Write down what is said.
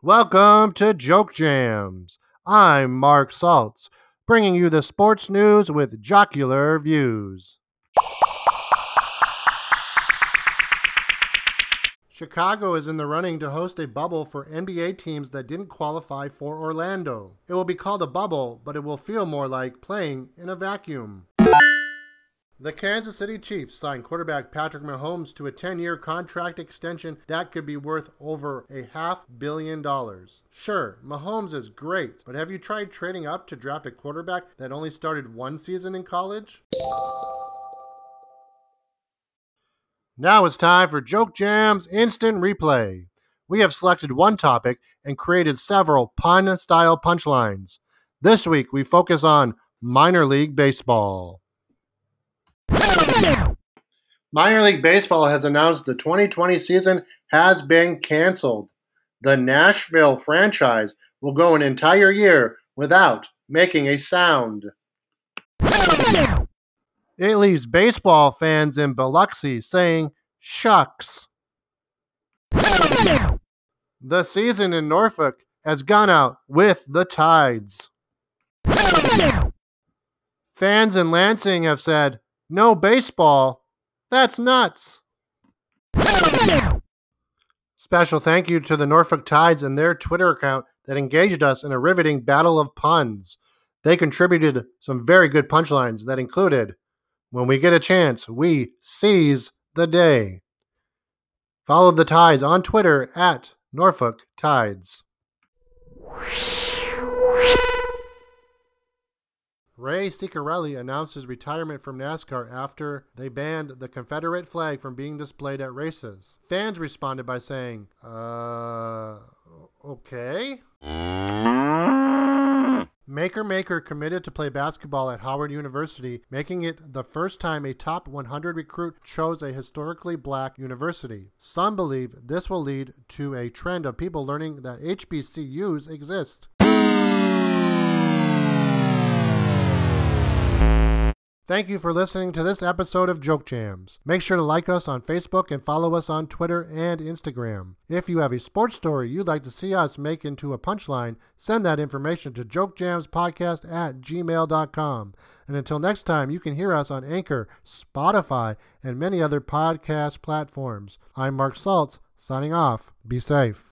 Welcome to Joke Jams. I'm Mark Saltz, bringing you the sports news with jocular views. Chicago is in the running to host a bubble for NBA teams that didn't qualify for Orlando. It will be called a bubble, but it will feel more like playing in a vacuum. The Kansas City Chiefs signed quarterback Patrick Mahomes to a 10 year contract extension that could be worth over a half billion dollars. Sure, Mahomes is great, but have you tried trading up to draft a quarterback that only started one season in college? Now it's time for Joke Jam's Instant Replay. We have selected one topic and created several pun style punchlines. This week we focus on minor league baseball. Minor League Baseball has announced the 2020 season has been canceled. The Nashville franchise will go an entire year without making a sound. It leaves baseball fans in Biloxi saying, shucks. The season in Norfolk has gone out with the tides. Fans in Lansing have said, no baseball? That's nuts. Special thank you to the Norfolk Tides and their Twitter account that engaged us in a riveting battle of puns. They contributed some very good punchlines that included When we get a chance, we seize the day. Follow the Tides on Twitter at Norfolk Tides. Ray Ciccarelli announced his retirement from NASCAR after they banned the Confederate flag from being displayed at races. Fans responded by saying, uh, okay? Makur Maker committed to play basketball at Howard University, making it the first time a top 100 recruit chose a historically black university. Some believe this will lead to a trend of people learning that HBCUs exist. Thank you for listening to this episode of Joke Jams. Make sure to like us on Facebook and follow us on Twitter and Instagram. If you have a sports story you'd like to see us make into a punchline, send that information to jokejamspodcast at gmail.com. And until next time, you can hear us on Anchor, Spotify, and many other podcast platforms. I'm Mark Saltz, signing off. Be safe.